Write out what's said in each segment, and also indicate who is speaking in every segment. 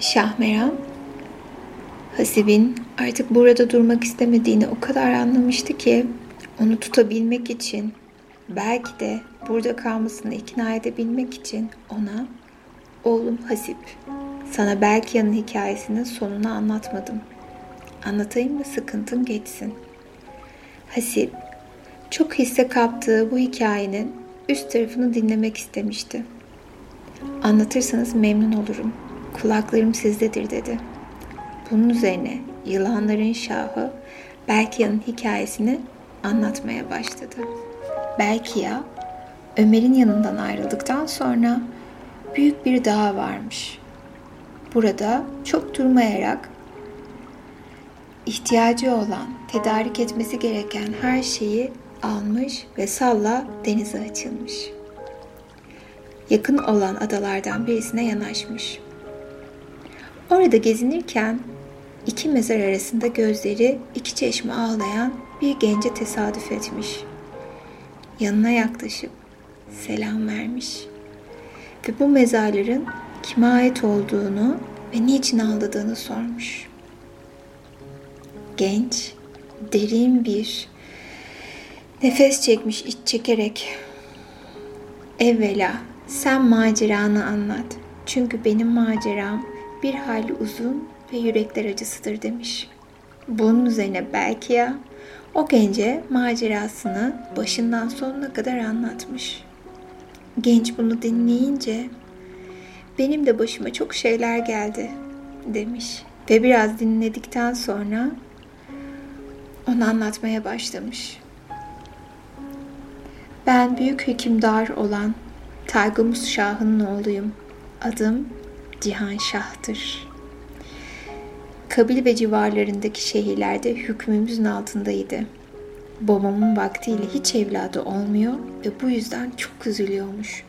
Speaker 1: Şahmeran, Hasib'in artık burada durmak istemediğini o kadar anlamıştı ki onu tutabilmek için belki de burada kalmasını ikna edebilmek için ona oğlum Hasip sana Belkia'nın hikayesinin sonunu anlatmadım. Anlatayım da sıkıntın geçsin. Hasip çok hisse kaptığı bu hikayenin üst tarafını dinlemek istemişti. Anlatırsanız memnun olurum. Kulaklarım sizdedir dedi. Bunun üzerine yılanların şahı Belkia'nın hikayesini anlatmaya başladı. Belkia, Ömer'in yanından ayrıldıktan sonra büyük bir dağ varmış. Burada çok durmayarak ihtiyacı olan, tedarik etmesi gereken her şeyi almış ve salla denize açılmış. Yakın olan adalardan birisine yanaşmış. Orada gezinirken iki mezar arasında gözleri iki çeşme ağlayan bir gence tesadüf etmiş. Yanına yaklaşıp selam vermiş. Ve bu mezarların kime ait olduğunu ve niçin ağladığını sormuş. Genç, derin bir nefes çekmiş iç çekerek evvela sen maceranı anlat. Çünkü benim maceram bir hayli uzun ve yürekler acısıdır demiş. Bunun üzerine belki ya o gence macerasını başından sonuna kadar anlatmış. Genç bunu dinleyince benim de başıma çok şeyler geldi demiş ve biraz dinledikten sonra onu anlatmaya başlamış. Ben büyük hükümdar olan Taygımız Şah'ın oğluyum. Adım Cihan Şah'tır. Kabil ve civarlarındaki şehirlerde hükmümüzün altındaydı. Babamın vaktiyle hiç evladı olmuyor ve bu yüzden çok üzülüyormuş.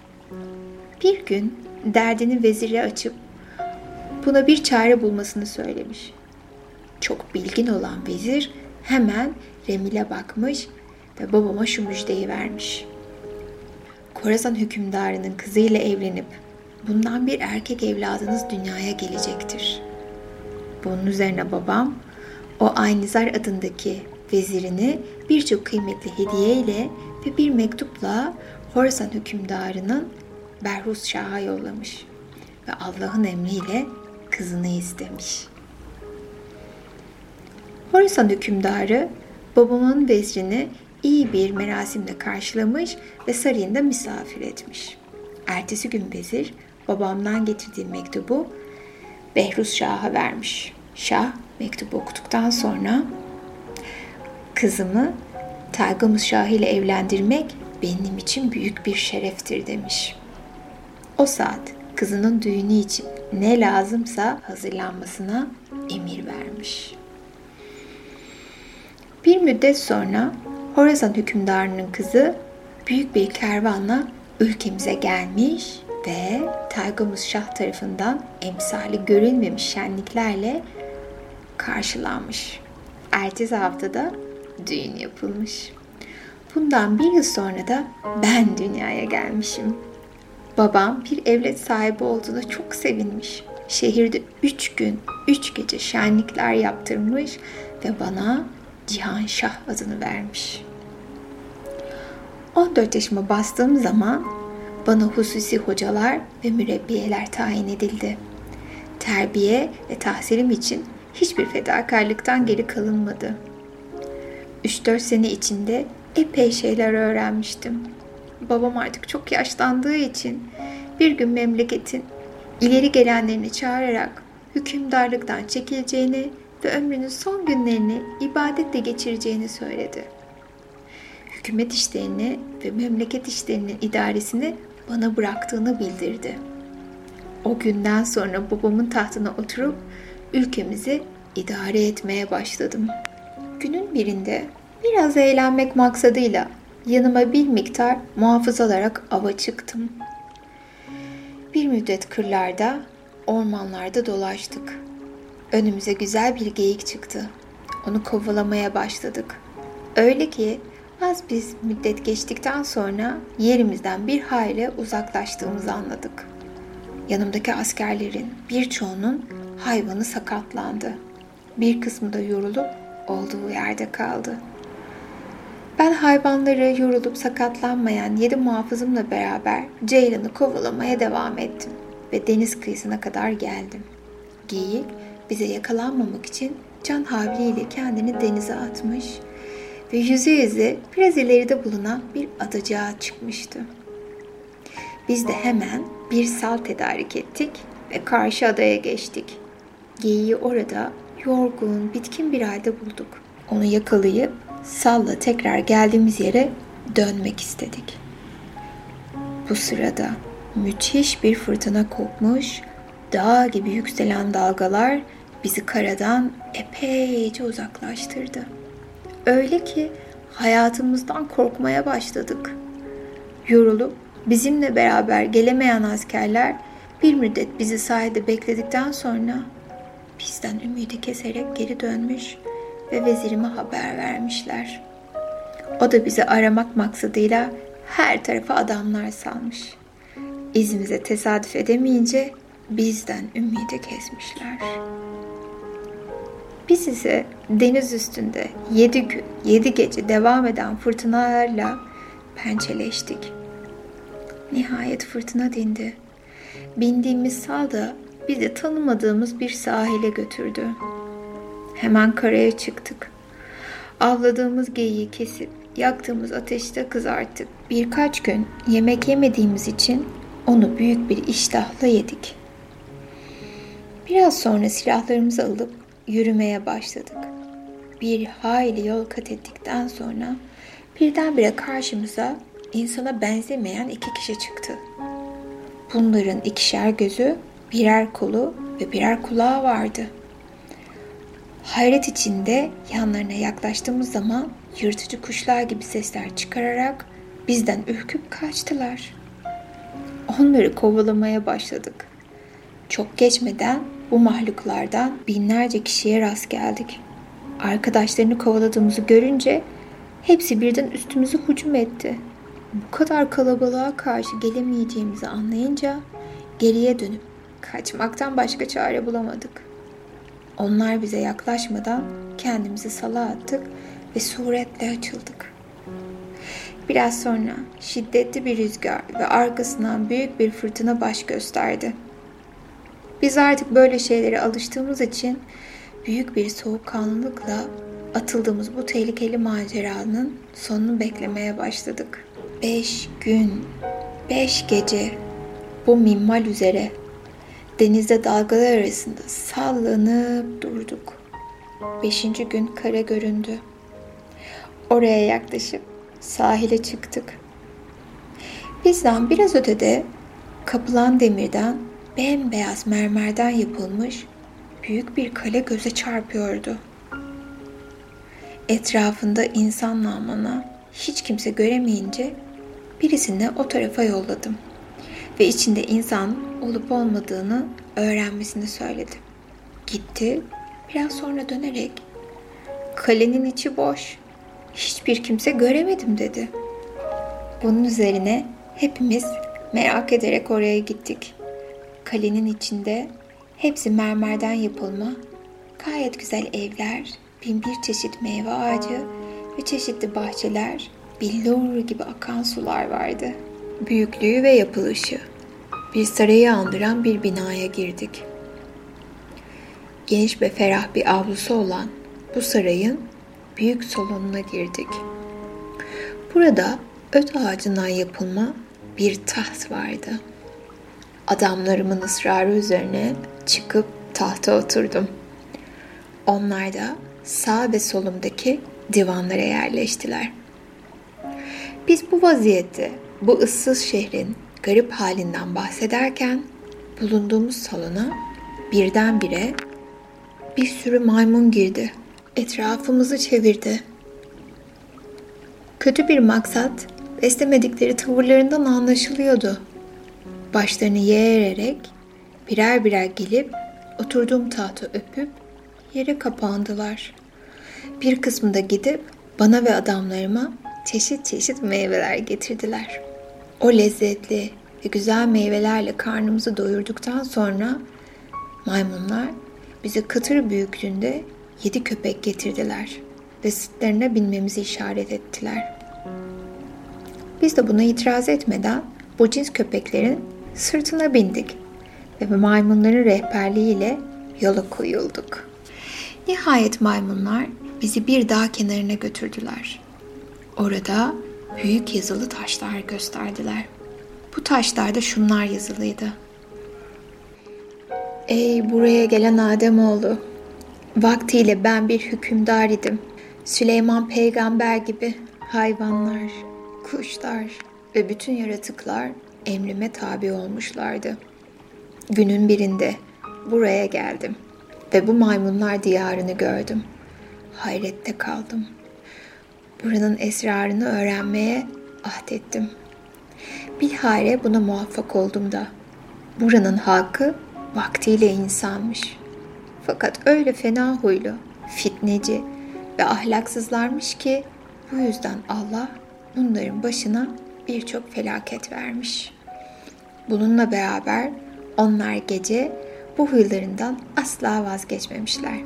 Speaker 1: Bir gün derdini vezire açıp buna bir çare bulmasını söylemiş. Çok bilgin olan vezir hemen Remil'e bakmış ve babama şu müjdeyi vermiş. Khorasan hükümdarının kızıyla evlenip bundan bir erkek evladınız dünyaya gelecektir. Bunun üzerine babam o Aynizar adındaki vezirini birçok kıymetli hediye ile ve bir mektupla Horasan hükümdarının Berhus Şah'a yollamış ve Allah'ın emriyle kızını istemiş. Horasan hükümdarı babamın vezrini iyi bir merasimle karşılamış ve sarayında misafir etmiş. Ertesi gün vezir babamdan getirdiği mektubu Behruz Şah'a vermiş. Şah mektubu okuduktan sonra kızımı Telgamız Şah ile evlendirmek benim için büyük bir şereftir demiş. O saat kızının düğünü için ne lazımsa hazırlanmasına emir vermiş. Bir müddet sonra Horazan hükümdarının kızı büyük bir kervanla ülkemize gelmiş ve Telgamız Şah tarafından emsali görülmemiş şenliklerle karşılanmış. Ertesi haftada düğün yapılmış. Bundan bir yıl sonra da ben dünyaya gelmişim. Babam bir evlet sahibi olduğuna çok sevinmiş. Şehirde üç gün, üç gece şenlikler yaptırmış ve bana Cihan Şah adını vermiş. 14 yaşıma bastığım zaman bana hususi hocalar ve mürebbiyeler tayin edildi. Terbiye ve tahsilim için hiçbir fedakarlıktan geri kalınmadı. 3-4 sene içinde epey şeyler öğrenmiştim. Babam artık çok yaşlandığı için bir gün memleketin ileri gelenlerini çağırarak hükümdarlıktan çekileceğini ve ömrünün son günlerini ibadetle geçireceğini söyledi. Hükümet işlerini ve memleket işlerinin idaresini bana bıraktığını bildirdi. O günden sonra babamın tahtına oturup ülkemizi idare etmeye başladım. Günün birinde biraz eğlenmek maksadıyla yanıma bir miktar muhafız alarak ava çıktım. Bir müddet kırlarda, ormanlarda dolaştık. Önümüze güzel bir geyik çıktı. Onu kovalamaya başladık. Öyle ki az biz müddet geçtikten sonra yerimizden bir hayli uzaklaştığımızı anladık. yanımdaki askerlerin birçoğunun hayvanı sakatlandı. Bir kısmı da yorulup olduğu yerde kaldı. Ben hayvanları yorulup sakatlanmayan yedi muhafızımla beraber Ceylan'ı kovalamaya devam ettim ve deniz kıyısına kadar geldim. Geyik bize yakalanmamak için can havliyle kendini denize atmış ve yüzü yüze biraz ileride bulunan bir adacığa çıkmıştı. Biz de hemen bir sal tedarik ettik ve karşı adaya geçtik. Geyiği orada yorgun, bitkin bir halde bulduk. Onu yakalayıp salla tekrar geldiğimiz yere dönmek istedik. Bu sırada müthiş bir fırtına kopmuş, dağ gibi yükselen dalgalar bizi karadan epeyce uzaklaştırdı. Öyle ki hayatımızdan korkmaya başladık. Yorulup bizimle beraber gelemeyen askerler bir müddet bizi sahilde bekledikten sonra bizden ümidi keserek geri dönmüş ve vezirime haber vermişler. O da bizi aramak maksadıyla her tarafa adamlar salmış. İzimize tesadüf edemeyince bizden ümidi kesmişler. Biz ise deniz üstünde yedi gün, yedi gece devam eden fırtınalarla pençeleştik. Nihayet fırtına dindi. Bindiğimiz sal da bizi tanımadığımız bir sahile götürdü. Hemen karaya çıktık. Avladığımız geyiği kesip yaktığımız ateşte kızartıp birkaç gün yemek yemediğimiz için onu büyük bir iştahla yedik. Biraz sonra silahlarımızı alıp yürümeye başladık. Bir hayli yol kat ettikten sonra birdenbire karşımıza insana benzemeyen iki kişi çıktı. Bunların ikişer gözü, birer kolu ve birer kulağı vardı. Hayret içinde yanlarına yaklaştığımız zaman yırtıcı kuşlar gibi sesler çıkararak bizden ürküp kaçtılar. Onları kovalamaya başladık. Çok geçmeden bu mahluklardan binlerce kişiye rast geldik. Arkadaşlarını kovaladığımızı görünce hepsi birden üstümüze hücum etti. Bu kadar kalabalığa karşı gelemeyeceğimizi anlayınca geriye dönüp kaçmaktan başka çare bulamadık. Onlar bize yaklaşmadan kendimizi sala attık ve suretle açıldık. Biraz sonra şiddetli bir rüzgar ve arkasından büyük bir fırtına baş gösterdi. Biz artık böyle şeylere alıştığımız için büyük bir soğukkanlılıkla atıldığımız bu tehlikeli maceranın sonunu beklemeye başladık. Beş gün, beş gece bu minval üzere denizde dalgalar arasında sallanıp durduk. Beşinci gün kara göründü. Oraya yaklaşıp sahile çıktık. Bizden biraz ötede kapılan demirden bembeyaz mermerden yapılmış büyük bir kale göze çarpıyordu. Etrafında insan namına hiç kimse göremeyince birisini o tarafa yolladım ve içinde insan olup olmadığını öğrenmesini söyledim. Gitti, biraz sonra dönerek kalenin içi boş, hiçbir kimse göremedim dedi. Bunun üzerine hepimiz merak ederek oraya gittik. Kalenin içinde hepsi mermerden yapılma, gayet güzel evler, bin bir çeşit meyve ağacı ve çeşitli bahçeler, billur gibi akan sular vardı. Büyüklüğü ve yapılışı. Bir sarayı andıran bir binaya girdik. Geniş ve ferah bir avlusu olan bu sarayın büyük salonuna girdik. Burada öt ağacından yapılma bir taht vardı. Adamlarımın ısrarı üzerine çıkıp tahta oturdum. Onlar da sağ ve solumdaki divanlara yerleştiler. Biz bu vaziyette bu ıssız şehrin garip halinden bahsederken bulunduğumuz salona birdenbire bir sürü maymun girdi. Etrafımızı çevirdi. Kötü bir maksat beslemedikleri tavırlarından anlaşılıyordu. Başlarını yeğererek birer birer gelip oturduğum tahtı öpüp yere kapandılar. Bir kısmı da gidip bana ve adamlarıma çeşit çeşit meyveler getirdiler. O lezzetli ve güzel meyvelerle karnımızı doyurduktan sonra maymunlar bize kıtır büyüklüğünde yedi köpek getirdiler ve sırtlarına binmemizi işaret ettiler. Biz de buna itiraz etmeden bu cins köpeklerin sırtına bindik ve maymunların rehberliğiyle yola koyulduk. Nihayet maymunlar bizi bir dağ kenarına götürdüler. Orada büyük yazılı taşlar gösterdiler. Bu taşlarda şunlar yazılıydı. Ey buraya gelen Ademoğlu! Vaktiyle ben bir hükümdar idim. Süleyman peygamber gibi hayvanlar, kuşlar ve bütün yaratıklar emrime tabi olmuşlardı. Günün birinde buraya geldim ve bu maymunlar diyarını gördüm. Hayrette kaldım. Buranın esrarını öğrenmeye ahdettim. Bilhare buna muvaffak oldum da. Buranın halkı vaktiyle insanmış. Fakat öyle fena huylu, fitneci ve ahlaksızlarmış ki bu yüzden Allah bunların başına birçok felaket vermiş. Bununla beraber onlar gece bu huylarından asla vazgeçmemişler.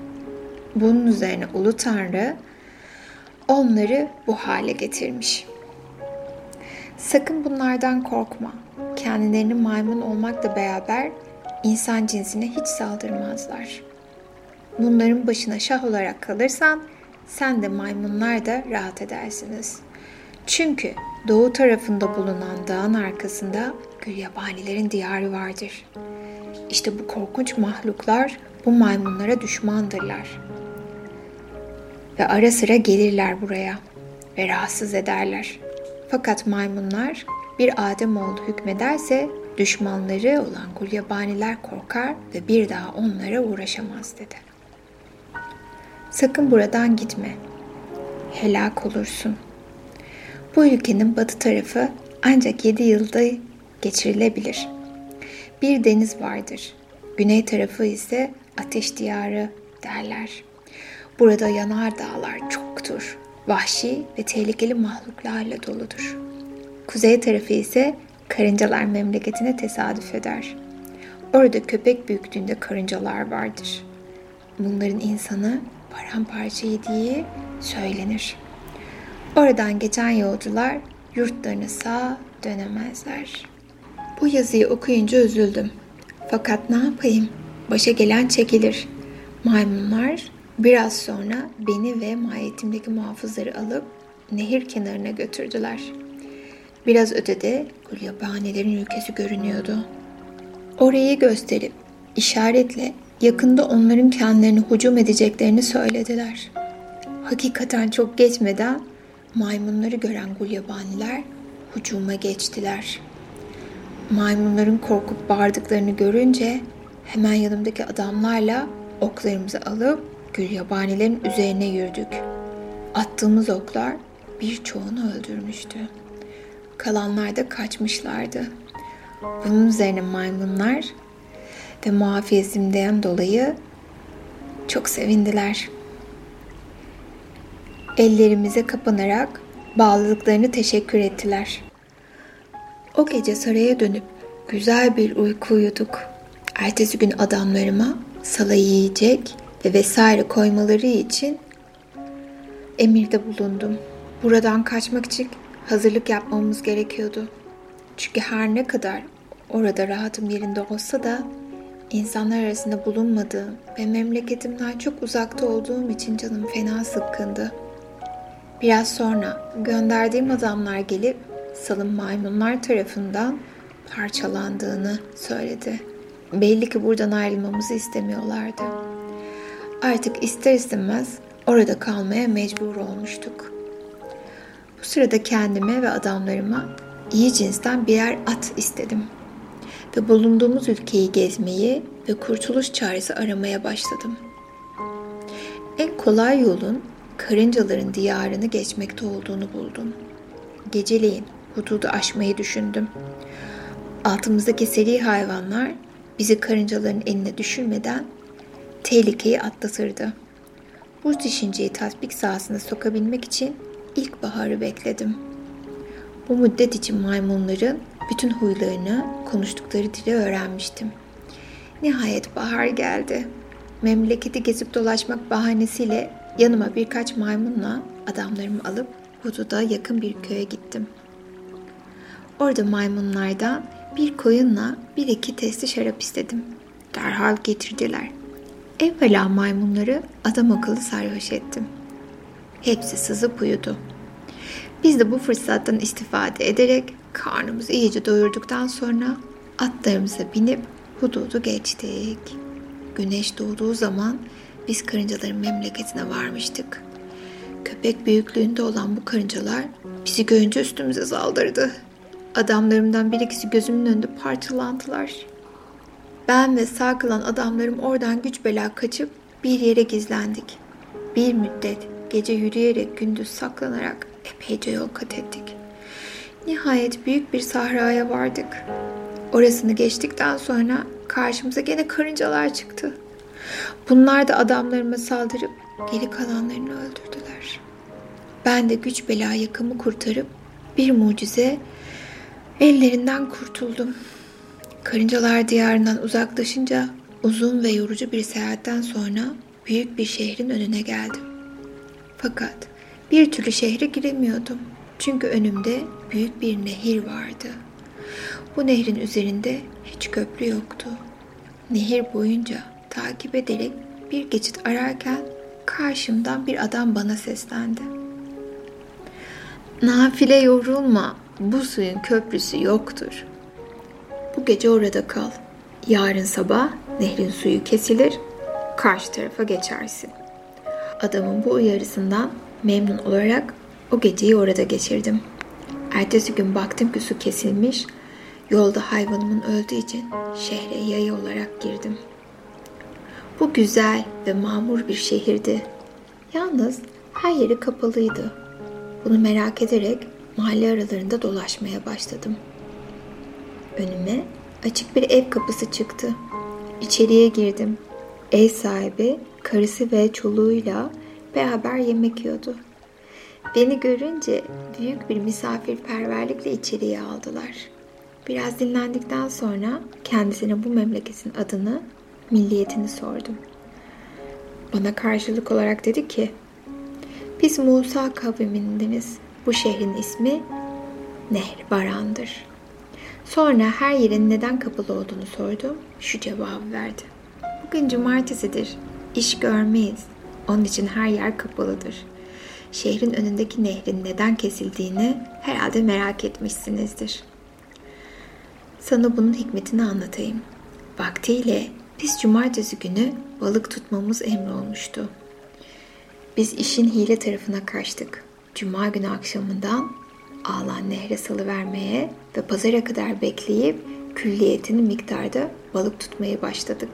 Speaker 1: Bunun üzerine Ulu Tanrı onları bu hale getirmiş. Sakın bunlardan korkma. Kendilerini maymun olmakla beraber insan cinsine hiç saldırmazlar. Bunların başına şah olarak kalırsan sen de maymunlar da rahat edersiniz. Çünkü doğu tarafında bulunan dağın arkasında gülyabanilerin diyarı vardır. İşte bu korkunç mahluklar bu maymunlara düşmandırlar. Ve ara sıra gelirler buraya ve rahatsız ederler. Fakat maymunlar bir Adem oğlu hükmederse düşmanları olan gulyabaniler korkar ve bir daha onlara uğraşamaz dedi. Sakın buradan gitme. Helak olursun. Bu ülkenin batı tarafı ancak yedi yılda geçirilebilir. Bir deniz vardır. Güney tarafı ise ateş diyarı derler. Burada yanar dağlar çoktur. Vahşi ve tehlikeli mahluklarla doludur. Kuzey tarafı ise karıncalar memleketine tesadüf eder. Orada köpek büyüklüğünde karıncalar vardır. Bunların insanı paramparça yediği söylenir. Oradan geçen yolcular yurtlarına sağ dönemezler. Bu yazıyı okuyunca üzüldüm. Fakat ne yapayım? Başa gelen çekilir. Maymunlar biraz sonra beni ve mahiyetimdeki muhafızları alıp nehir kenarına götürdüler. Biraz ötede gulyabanilerin ülkesi görünüyordu. Orayı gösterip işaretle yakında onların kendilerini hücum edeceklerini söylediler. Hakikaten çok geçmeden maymunları gören gulyabaniler hücuma geçtiler. Maymunların korkup bağırdıklarını görünce hemen yanımdaki adamlarla oklarımızı alıp gülyabanilerin üzerine yürüdük. Attığımız oklar birçoğunu öldürmüştü. Kalanlar da kaçmışlardı. Bunun üzerine maymunlar ve muafiyezimden dolayı çok sevindiler. Ellerimize kapanarak bağlılıklarını teşekkür ettiler. O gece saraya dönüp güzel bir uyku uyuduk. Ertesi gün adamlarıma sala yiyecek ve vesaire koymaları için emirde bulundum. Buradan kaçmak için hazırlık yapmamız gerekiyordu. Çünkü her ne kadar orada rahatım yerinde olsa da insanlar arasında bulunmadığım ve memleketimden çok uzakta olduğum için canım fena sıkkındı. Biraz sonra gönderdiğim adamlar gelip salın maymunlar tarafından parçalandığını söyledi. Belli ki buradan ayrılmamızı istemiyorlardı. Artık ister istemez orada kalmaya mecbur olmuştuk. Bu sırada kendime ve adamlarıma iyi cinsten birer at istedim. Ve bulunduğumuz ülkeyi gezmeyi ve kurtuluş çaresi aramaya başladım. En kolay yolun karıncaların diyarını geçmekte olduğunu buldum. Geceleyin hududu aşmayı düşündüm. Altımızdaki seri hayvanlar bizi karıncaların eline düşürmeden tehlikeyi atlatırdı. Bu düşünceyi tatbik sahasına sokabilmek için ilkbaharı bekledim. Bu müddet için maymunların Bütün huylarını, konuştukları dili öğrenmiştim. Nihayet bahar geldi. Memleketi gezip dolaşmak bahanesiyle yanıma birkaç maymunla adamlarımı alıp Hudu'da yakın bir köye gittim. Orada maymunlardan bir koyunla bir iki testi şarap istedim. Derhal getirdiler. Evvela maymunları adam akıllı sarhoş ettim. Hepsi sızıp uyudu. Biz de bu fırsattan istifade ederek karnımızı iyice doyurduktan sonra atlarımıza binip hududu geçtik. Güneş doğduğu zaman biz karıncaların memleketine varmıştık. Köpek büyüklüğünde olan bu karıncalar bizi görünce üstümüze saldırdı. Adamlarımdan bir ikisi gözümün önünde parçalandılar. Ben ve sağ kalan adamlarım oradan güç bela kaçıp bir yere gizlendik. Bir müddet gece yürüyerek gündüz saklanarak epeyce yol kat ettik. Nihayet büyük bir sahraya vardık. Orasını geçtikten sonra karşımıza gene karıncalar çıktı. Bunlar da adamlarıma saldırıp geri kalanlarını öldürdüler. Ben de güç bela yakamı kurtarıp bir mucize ellerinden kurtuldum. Karıncalar diyarından uzaklaşınca uzun ve yorucu bir seyahatten sonra büyük bir şehrin önüne geldim. Fakat bir türlü şehre giremiyordum. Çünkü önümde büyük bir nehir vardı. Bu nehrin üzerinde hiç köprü yoktu. Nehir boyunca takip ederek bir geçit ararken karşımdan bir adam bana seslendi. Nafile yorulma, bu suyun köprüsü yoktur. Bu gece orada kal. Yarın sabah nehrin suyu kesilir, karşı tarafa geçersin. Adamın bu uyarısından memnun olarak o geceyi orada geçirdim. Ertesi gün baktım ki su kesilmiş, yolda hayvanımın öldüğü için şehre yayı olarak girdim. Bu güzel ve mamur bir şehirdi. Yalnız her yeri kapalıydı. Bunu merak ederek mahalle aralarında dolaşmaya başladım. Önüme açık bir ev kapısı çıktı. İçeriye girdim. Ev sahibi karısı ve çoluğuyla beraber yemek yiyordu. Beni görünce büyük bir misafirperverlikle içeriye aldılar. Biraz dinlendikten sonra kendisine bu memleketin adını, milliyetini sordum. Bana karşılık olarak dedi ki, biz Musa kavmindeniz. Bu şehrin ismi Nehribaran'dır. Sonra her yerin neden kapalı olduğunu sordum. Şu cevabı verdi. Bugün cumartesidir. İş görmeyiz. Onun için her yer kapalıdır. Şehrin önündeki nehrin neden kesildiğini herhalde merak etmişsinizdir. Sana bunun hikmetini anlatayım. Vaktiyle biz cumartesi günü balık tutmamız emrolmuştu. Biz işin hile tarafına kaçtık. Cuma günü akşamından ağlan nehre salıvermeye ve pazara kadar bekleyip külliyetini miktarda balık tutmaya başladık.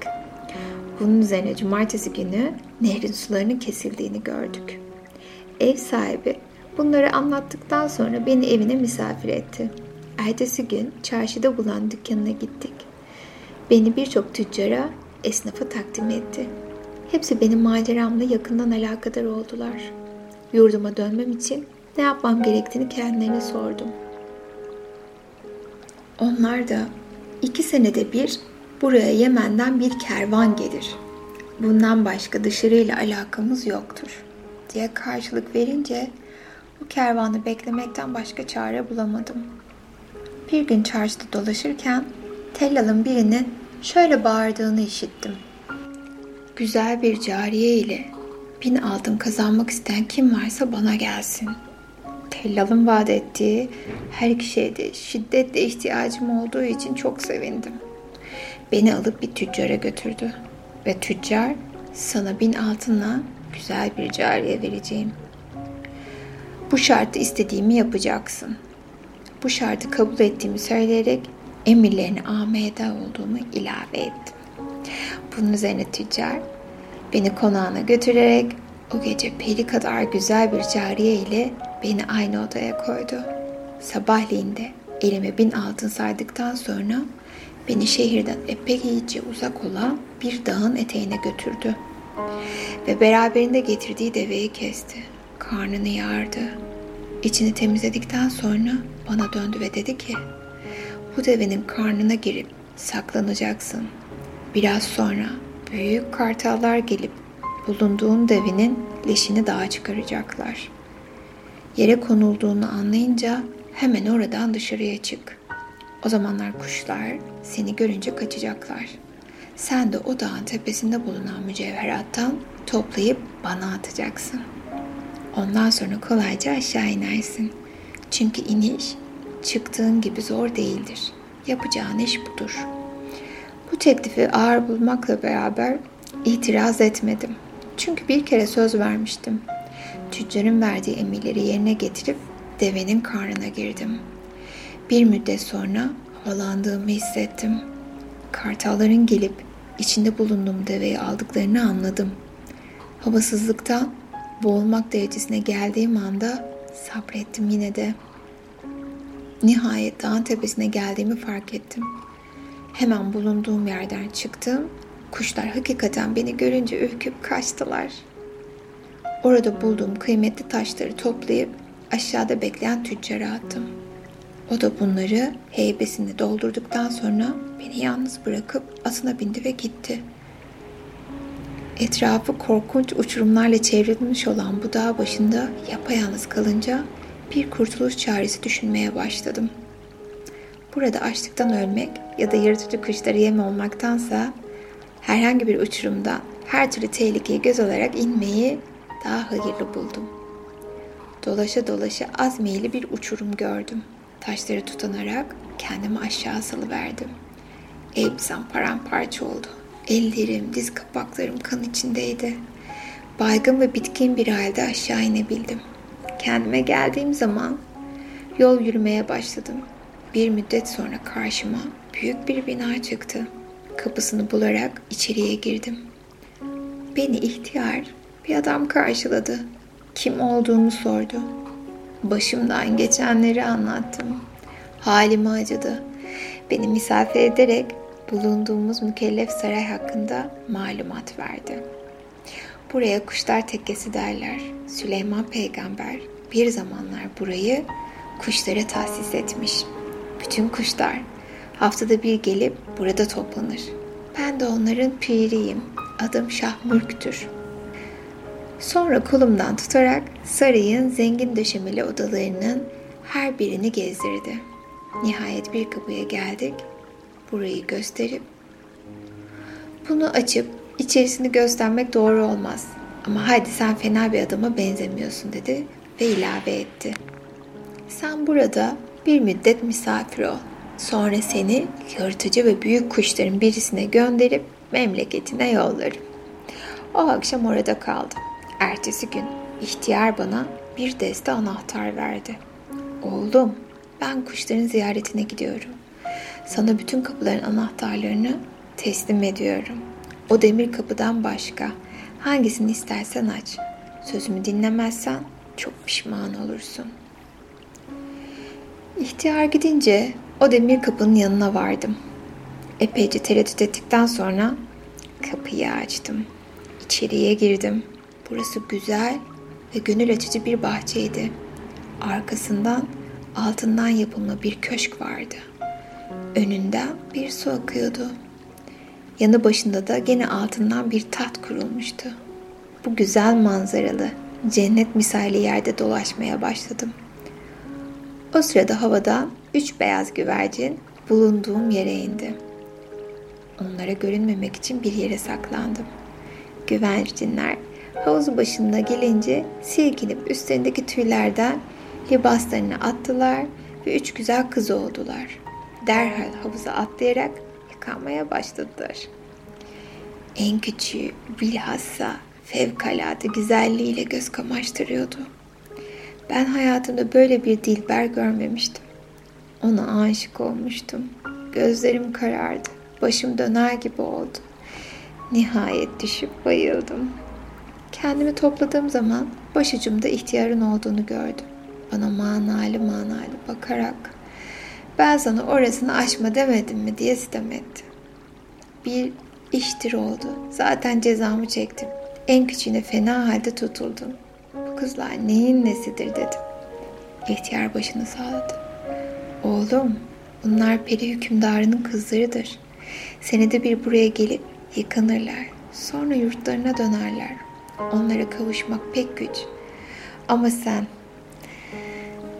Speaker 1: Bunun üzerine cumartesi günü nehrin sularının kesildiğini gördük. Ev sahibi bunları anlattıktan sonra beni evine misafir etti. Ertesi gün çarşıda bulan dükkanına gittik. Beni birçok tüccara, esnafa takdim etti. Hepsi benim maceramla yakından alakadar oldular. Yurduma dönmem için ne yapmam gerektiğini kendilerine sordum. Onlar da iki senede bir buraya Yemen'den bir kervan gelir. Bundan başka dışarıyla alakamız yoktur diye karşılık verince bu kervanı beklemekten başka çare bulamadım. Bir gün çarşıda dolaşırken tellalın birinin şöyle bağırdığını işittim. Güzel bir cariye ile bin altın kazanmak isteyen kim varsa bana gelsin. Tellal'ın vaat ettiği her iki şeyde şiddetle ihtiyacım olduğu için çok sevindim. Beni alıp bir tüccara götürdü. Ve tüccar sana bin altınla güzel bir cariye vereceğim. Bu şartı istediğimi yapacaksın. Bu şartı kabul ettiğimi söyleyerek emirlerini amede olduğumu ilave ettim. Bunun üzerine tüccar beni konağına götürerek o gece peri kadar güzel bir cariye ile beni aynı odaya koydu. Sabahleyin de elime bin altın saydıktan sonra beni şehirden epey iyice uzak olan bir dağın eteğine götürdü. Ve beraberinde getirdiği deveyi kesti. Karnını yardı. İçini temizledikten sonra bana döndü ve dedi ki bu devenin karnına girip saklanacaksın. Biraz sonra büyük kartallar gelip bulunduğun devinin leşini dağa çıkaracaklar. Yere konulduğunu anlayınca hemen oradan dışarıya çık. O zamanlar kuşlar seni görünce kaçacaklar. Sen de o dağın tepesinde bulunan mücevherattan toplayıp bana atacaksın. Ondan sonra kolayca aşağı inersin. Çünkü iniş çıktığın gibi zor değildir. Yapacağın iş budur. Bu teklifi ağır bulmakla beraber itiraz etmedim. Çünkü bir kere söz vermiştim. Tüccarın verdiği emirleri yerine getirip devenin karnına girdim. Bir müddet sonra havalandığımı hissettim. Kartalların gelip içinde bulunduğum deveyi aldıklarını anladım. Havasızlıktan boğulmak derecesine geldiğim anda sabrettim yine de. Nihayet dağın tepesine geldiğimi fark ettim. Hemen bulunduğum yerden çıktım. Kuşlar hakikaten beni görünce ürküp kaçtılar. Orada bulduğum kıymetli taşları toplayıp aşağıda bekleyen tüccara attım. O da bunları heybesini doldurduktan sonra beni yalnız bırakıp atına bindi ve gitti. Etrafı korkunç uçurumlarla çevrilmiş olan bu dağ başında yapayalnız kalınca bir kurtuluş çaresi düşünmeye başladım. Burada açlıktan ölmek ya da yırtıcı kuşları yem olmaktansa herhangi bir uçurumda her türlü tehlikeyi göz alarak inmeyi daha hayırlı buldum. Dolaşa dolaşa az meyilli bir uçurum gördüm. Taşları tutanarak kendimi aşağı salıverdim. Elbisem paramparça oldu. Ellerim, diz kapaklarım kan içindeydi. Baygın ve bitkin bir halde aşağı inebildim. Kendime geldiğim zaman yol yürümeye başladım. Bir müddet sonra karşıma büyük bir bina çıktı. Kapısını bularak içeriye girdim. Beni ihtiyar bir adam karşıladı. Kim olduğumu sordu. Başımdan geçenleri anlattım. Halimi acıdı. Beni misafir ederek bulunduğumuz mükellef saray hakkında malumat verdi. Buraya kuşlar tekkesi derler. Süleyman peygamber bir zamanlar burayı kuşlara tahsis etmiş. Bütün kuşlar haftada bir gelip burada toplanır. Ben de onların piriyim. Adım Şah Mürk'tür. Sonra kolumdan tutarak sarayın zengin döşemeli odalarının her birini gezdirdi. Nihayet bir kapıya geldik. Burayı gösterip bunu açıp içerisini göstermek doğru olmaz. Ama hadi sen fena bir adama benzemiyorsun dedi ve ilave etti. Sen burada bir müddet misafir ol. Sonra seni yırtıcı ve büyük kuşların birisine gönderip memleketine yollarım. O akşam orada kaldım. Ertesi gün ihtiyar bana bir deste anahtar verdi. Oğlum, ben kuşların ziyaretine gidiyorum. Sana bütün kapıların anahtarlarını teslim ediyorum. O demir kapıdan başka hangisini istersen aç. Sözümü dinlemezsen çok pişman olursun. İhtiyar gidince o demir kapının yanına vardım. Epeyce tereddüt ettikten sonra kapıyı açtım. İçeriye girdim. Burası güzel ve gönül açıcı bir bahçeydi. Arkasından altından yapılma bir köşk vardı. Önünden bir su akıyordu. Yanı başında da gene altından bir taht kurulmuştu. Bu güzel manzaralı, cennet misali yerde dolaşmaya başladım. O sırada havadan üç beyaz güvercin bulunduğum yere indi. Onlara görünmemek için bir yere saklandım. Güvercinler havuz başında gelince silkinip üstlerindeki tüylerden libaslarını attılar ve üç güzel kız oldular. Derhal havuza atlayarak yıkanmaya başladılar. En küçüğü bilhassa fevkalade güzelliğiyle göz kamaştırıyordu. Ben hayatımda böyle bir dilber görmemiştim. Ona aşık olmuştum. Gözlerim karardı. Başım döner gibi oldu. Nihayet düşüp bayıldım. Kendimi topladığım zaman başucumda ihtiyarın olduğunu gördüm. Bana manalı manalı bakarak ben sana orasını açma demedim mi diye sitem etti. Bir iştir oldu. Zaten cezamı çektim. En küçüğüne fena halde tutuldum. Kızlar neyin nesidir dedim. İhtiyar başını sağladı. Oğlum Bunlar peri hükümdarının kızlarıdır. Senede bir buraya gelip yıkanırlar. Sonra yurtlarına dönerler. Onlara kavuşmak pek güç. Ama sen,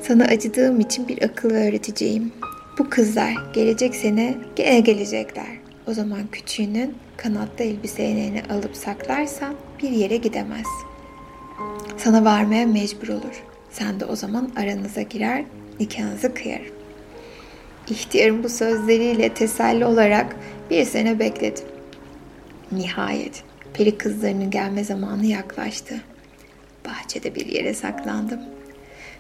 Speaker 1: sana acıdığım için bir akıl öğreteceğim. Bu kızlar gelecek sene gene gelecekler. O zaman küçüğünün kanatlı elbiselerini alıp saklarsan bir yere gidemez. Sana varmaya mecbur olur. Sen de o zaman aranıza girer, nikahınızı kıyar. İhtiyarın bu sözleriyle teselli olarak bir sene bekledim. Nihayet peri kızlarının gelme zamanı yaklaştı. Bahçede bir yere saklandım.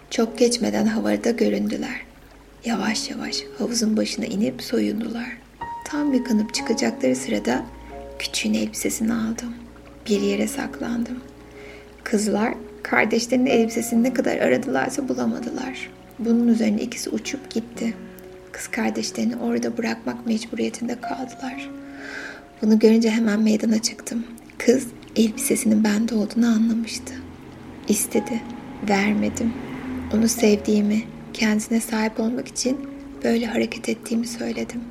Speaker 1: Çok geçmeden havada göründüler. Yavaş yavaş havuzun başına inip soyundular. Tam yıkanıp çıkacakları sırada küçüğün elbisesini aldım. Bir yere saklandım. Kızlar kardeşlerinin elbisesini ne kadar aradılarsa bulamadılar. Bunun üzerine ikisi uçup gitti. Kız kardeşlerini orada bırakmak mecburiyetinde kaldılar. Bunu görünce hemen meydana çıktım. Kız elbisesinin bende olduğunu anlamıştı. İstedi, vermedim. Onu sevdiğimi, kendisine sahip olmak için böyle hareket ettiğimi söyledim.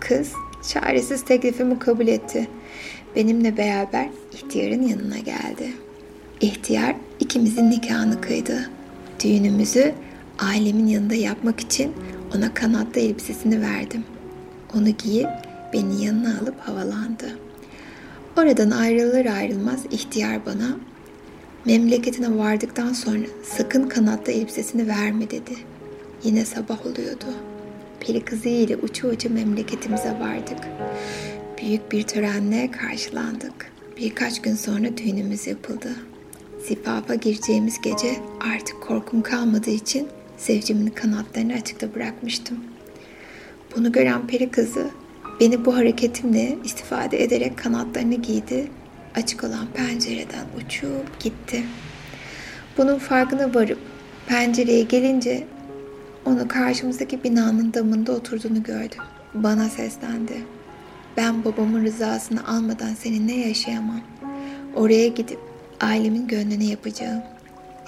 Speaker 1: Kız çaresiz teklifimi kabul etti. Benimle beraber ihtiyarın yanına geldi. İhtiyar ikimizin nikahını kıydı. Düğünümüzü ailemin yanında yapmak için ona kanatlı elbisesini verdim. Onu giyip beni yanına alıp havalandı. Oradan ayrılır ayrılmaz ihtiyar bana memleketine vardıktan sonra sakın kanatlı elbisesini verme dedi. Yine sabah oluyordu. Peri kızı ile uçu ucu memleketimize vardık. Büyük bir törenle karşılandık. Birkaç gün sonra düğünümüz yapıldı. Zifafa gireceğimiz gece artık korkum kalmadığı için Sevcimin kanatlarını açıkta bırakmıştım. Bunu gören peri kızı beni bu hareketimle istifade ederek kanatlarını giydi. Açık olan pencereden uçup gitti. Bunun farkına varıp pencereye gelince onu karşımızdaki binanın damında oturduğunu gördüm. Bana seslendi. Ben babamın rızasını almadan seninle yaşayamam. Oraya gidip ailemin gönlünü yapacağım.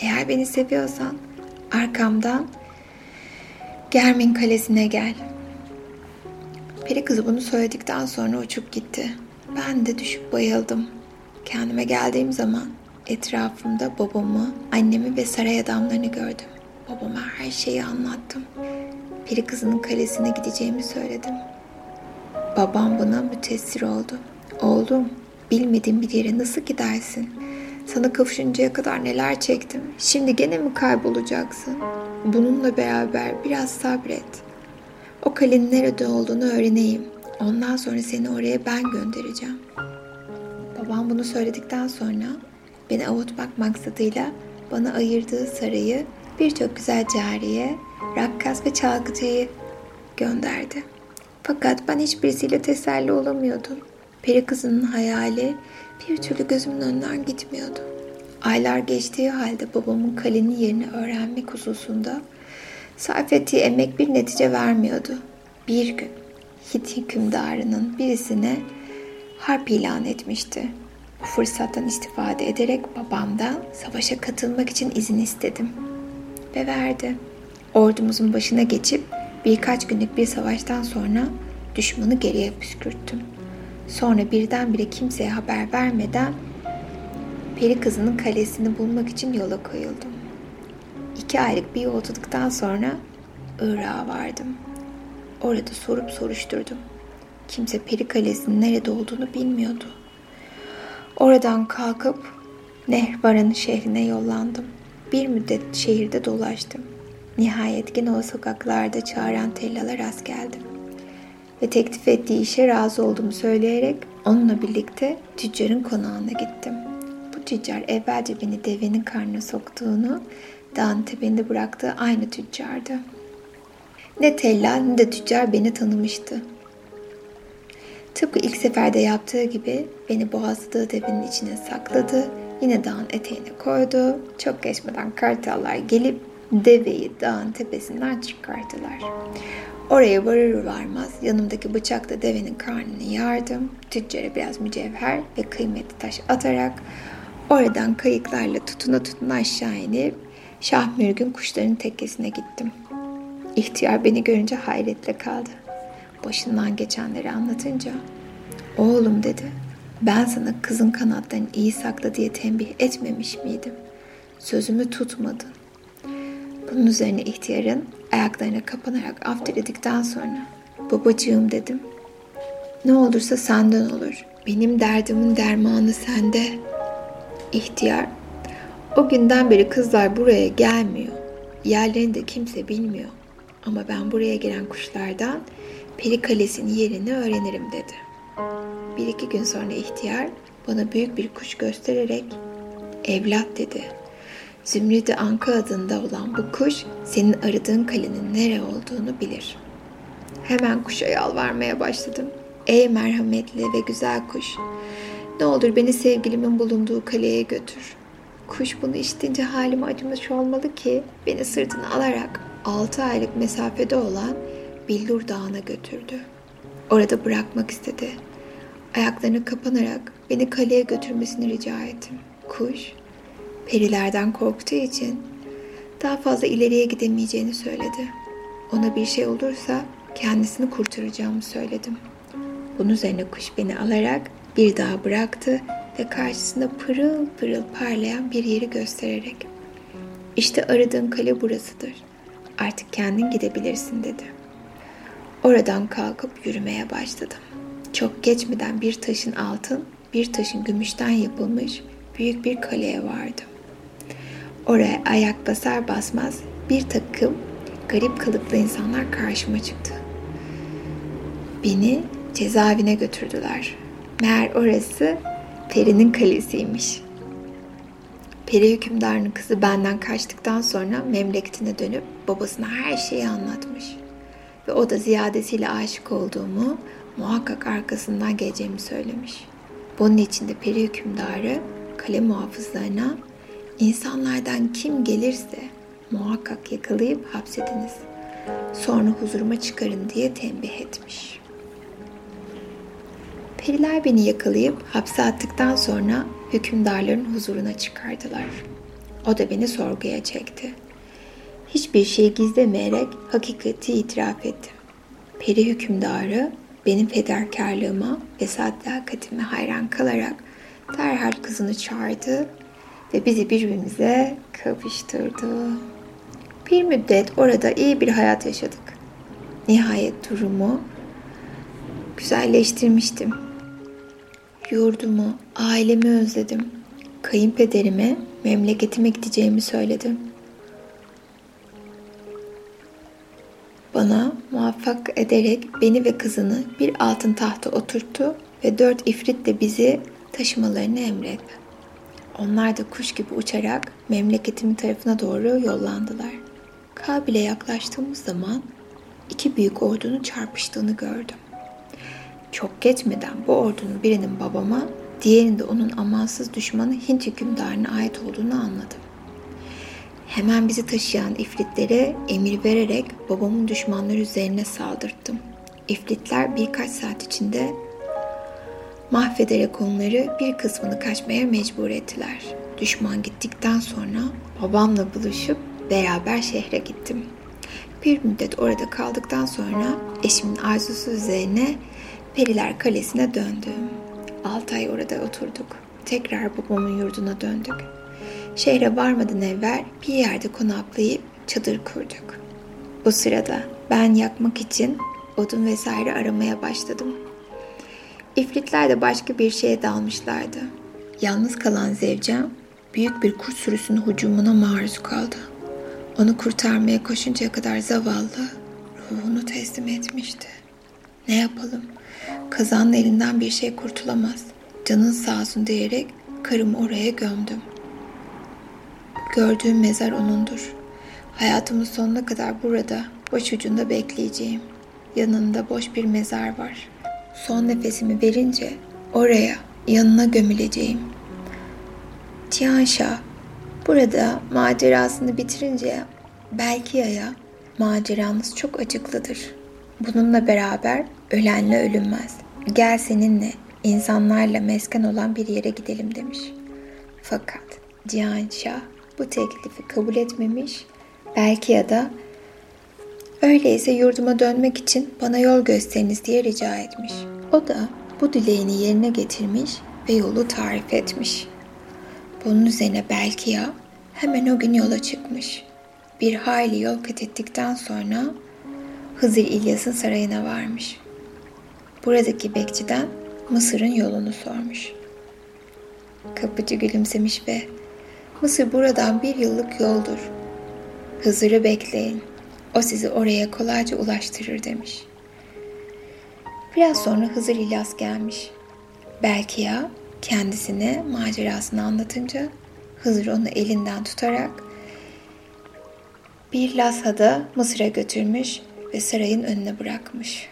Speaker 1: Eğer beni seviyorsan arkamdan Germin kalesine gel. Peri kızı bunu söyledikten sonra uçup gitti. Ben de düşüp bayıldım. Kendime geldiğim zaman etrafımda babamı, annemi ve saray adamlarını gördüm. Babama her şeyi anlattım. Peri kızının kalesine gideceğimi söyledim. Babam buna mütessir oldu. Oğlum, bilmediğin bir yere nasıl gidersin? Sana kavuşuncaya kadar neler çektim. Şimdi gene mi kaybolacaksın? Bununla beraber biraz sabret. O kalenin nerede olduğunu öğreneyim. Ondan sonra seni oraya ben göndereceğim. Babam bunu söyledikten sonra beni avutmak maksadıyla bana ayırdığı sarayı birçok güzel cariye, rakkas ve çalgıcıyı gönderdi. Fakat ben hiçbirisiyle teselli olamıyordum. Peri kızının hayali bir türlü gözümün önünden gitmiyordu. Aylar geçtiği halde babamın kalenin yerini öğrenmek hususunda sarf ettiği emek bir netice vermiyordu. Bir gün Hit hükümdarının birisine harp ilan etmişti. Bu fırsattan istifade ederek babamdan savaşa katılmak için izin istedim. Ve verdi. Ordumuzun başına geçip birkaç günlük bir savaştan sonra düşmanı geriye püskürttüm. Sonra birdenbire kimseye haber vermeden peri kızının kalesini bulmak için yola koyuldum. İki aylık bir yolculuktan sonra Irak'a vardım. Orada sorup soruşturdum. Kimse peri kalesinin nerede olduğunu bilmiyordu. Oradan kalkıp Nehbaran şehrine yollandım. Bir müddet şehirde dolaştım. Nihayet gene o sokaklarda çağıran tellalara rast geldim ve teklif ettiği işe razı olduğumu söyleyerek onunla birlikte tüccarın konağına gittim. Bu tüccar evvelce beni devenin karnına soktuğunu, dağın tepende bıraktığı aynı tüccardı. Ne tellal ne de tüccar beni tanımıştı. Tıpkı ilk seferde yaptığı gibi beni boğazladığı devenin içine sakladı, yine dağın eteğine koydu. Çok geçmeden kartallar gelip deveyi dağın tepesinden çıkarttılar. Oraya varır varmaz yanımdaki bıçakla devenin karnını yardım. Tüccara biraz mücevher ve kıymetli taş atarak oradan kayıklarla tutuna tutuna aşağı inip Şahmürgün kuşların tekkesine gittim. İhtiyar beni görünce hayretle kaldı. Başından geçenleri anlatınca oğlum dedi ben sana kızın kanatlarını iyi sakla diye tembih etmemiş miydim? Sözümü tutmadın. Bunun üzerine ihtiyarın ayaklarına kapanarak af diledikten sonra babacığım dedim. Ne olursa senden olur. Benim derdimin dermanı sende. İhtiyar o günden beri kızlar buraya gelmiyor. Yerlerini de kimse bilmiyor. Ama ben buraya gelen kuşlardan Peri Kalesi'nin yerini öğrenirim dedi. Bir iki gün sonra ihtiyar bana büyük bir kuş göstererek evlat dedi. Zümrüt Anka adında olan bu kuş senin aradığın kalenin nere olduğunu bilir. Hemen kuşa yalvarmaya başladım. Ey merhametli ve güzel kuş, ne olur beni sevgilimin bulunduğu kaleye götür. Kuş bunu işitince halime acımış olmalı ki beni sırtına alarak 6 aylık mesafede olan Billur Dağı'na götürdü. Orada bırakmak istedi. Ayaklarını kapanarak beni kaleye götürmesini rica ettim. Kuş, perilerden korktuğu için daha fazla ileriye gidemeyeceğini söyledi. Ona bir şey olursa kendisini kurtaracağımı söyledim. Bunun üzerine kuş beni alarak bir daha bıraktı ve karşısında pırıl pırıl parlayan bir yeri göstererek işte aradığın kale burasıdır. Artık kendin gidebilirsin dedi. Oradan kalkıp yürümeye başladım. Çok geçmeden bir taşın altın, bir taşın gümüşten yapılmış büyük bir kaleye vardım. Oraya ayak basar basmaz bir takım garip kılıklı insanlar karşıma çıktı. Beni cezaevine götürdüler. Meğer orası Peri'nin kalesiymiş. Peri hükümdarının kızı benden kaçtıktan sonra memleketine dönüp babasına her şeyi anlatmış. Ve o da ziyadesiyle aşık olduğumu, muhakkak arkasından geleceğimi söylemiş. Bunun için de peri hükümdarı kale muhafızlarına insanlardan kim gelirse muhakkak yakalayıp hapsediniz. Sonra huzuruma çıkarın diye tembih etmiş. Periler beni yakalayıp hapse attıktan sonra hükümdarların huzuruna çıkardılar. O da beni sorguya çekti. Hiçbir şey gizlemeyerek hakikati itiraf ettim. Peri hükümdarı benim fedakarlığıma ve sadakatime hayran kalarak derhal kızını çağırdı ve bizi birbirimize kavuşturdu. Bir müddet orada iyi bir hayat yaşadık. Nihayet durumu güzelleştirmiştim. Yurdumu, ailemi özledim. Kayınpederime, memleketime gideceğimi söyledim. Bana muvaffak ederek beni ve kızını bir altın tahta oturttu ve dört ifrit de bizi taşımalarını emretti. Onlar da kuş gibi uçarak memleketimin tarafına doğru yollandılar. Kabil'e yaklaştığımız zaman iki büyük ordunun çarpıştığını gördüm. Çok geçmeden bu ordunun birinin babama, diğerinin de onun amansız düşmanı Hint hükümdarına ait olduğunu anladım. Hemen bizi taşıyan ifritlere emir vererek babamın düşmanları üzerine saldırttım. İfritler birkaç saat içinde mahvederek onları bir kısmını kaçmaya mecbur ettiler. Düşman gittikten sonra babamla buluşup beraber şehre gittim. Bir müddet orada kaldıktan sonra eşimin arzusu üzerine Periler Kalesi'ne döndüm. Altı ay orada oturduk. Tekrar babamın yurduna döndük. Şehre varmadan evvel bir yerde konaklayıp çadır kurduk. Bu sırada ben yakmak için odun vesaire aramaya başladım. İfritler de başka bir şeye dalmışlardı. Yalnız kalan zevcem büyük bir kurt sürüsünün hücumuna maruz kaldı. Onu kurtarmaya koşuncaya kadar zavallı ruhunu teslim etmişti. Ne yapalım? Kazanın elinden bir şey kurtulamaz. Canın sağ olsun diyerek karımı oraya gömdüm. Gördüğüm mezar onundur. Hayatımın sonuna kadar burada, boş ucunda bekleyeceğim. Yanında boş bir mezar var. Son nefesimi verince oraya, yanına gömüleceğim. Tianşa, burada macerasını bitirince belki ya maceramız çok acıklıdır. Bununla beraber ölenle ölünmez. Gel seninle insanlarla mesken olan bir yere gidelim demiş. Fakat Cihan Şah bu teklifi kabul etmemiş, belki ya da Öyleyse yurduma dönmek için bana yol gösteriniz diye rica etmiş. O da bu dileğini yerine getirmiş ve yolu tarif etmiş. Bunun üzerine Belkiya hemen o gün yola çıkmış. Bir hayli yol kat ettikten sonra Hızır İlyas'ın sarayına varmış. Buradaki bekçiden Mısır'ın yolunu sormuş. Kapıcı gülümsemiş ve Mısır buradan bir yıllık yoldur. Hızır'ı bekleyin. O sizi oraya kolayca ulaştırır demiş. Biraz sonra Hızır İlyas gelmiş. Belki ya kendisine macerasını anlatınca Hızır onu elinden tutarak bir lasada Mısır'a götürmüş ve sarayın önüne bırakmış.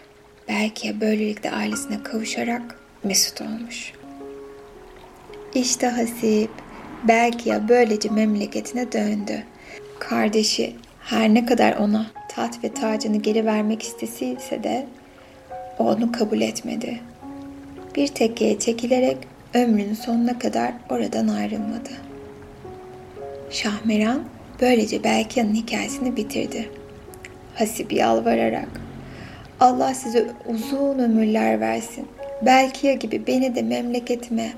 Speaker 1: Belki böylelikle ailesine kavuşarak mesut olmuş. İşte Hasip, belki ya böylece memleketine döndü. Kardeşi her ne kadar ona tat ve tacını geri vermek istesiyse de o onu kabul etmedi. Bir tekkeye çekilerek ömrünün sonuna kadar oradan ayrılmadı. Şahmeran böylece Belkia'nın hikayesini bitirdi. Hasip yalvararak Allah size uzun ömürler versin. Belkiya gibi beni de memleketime,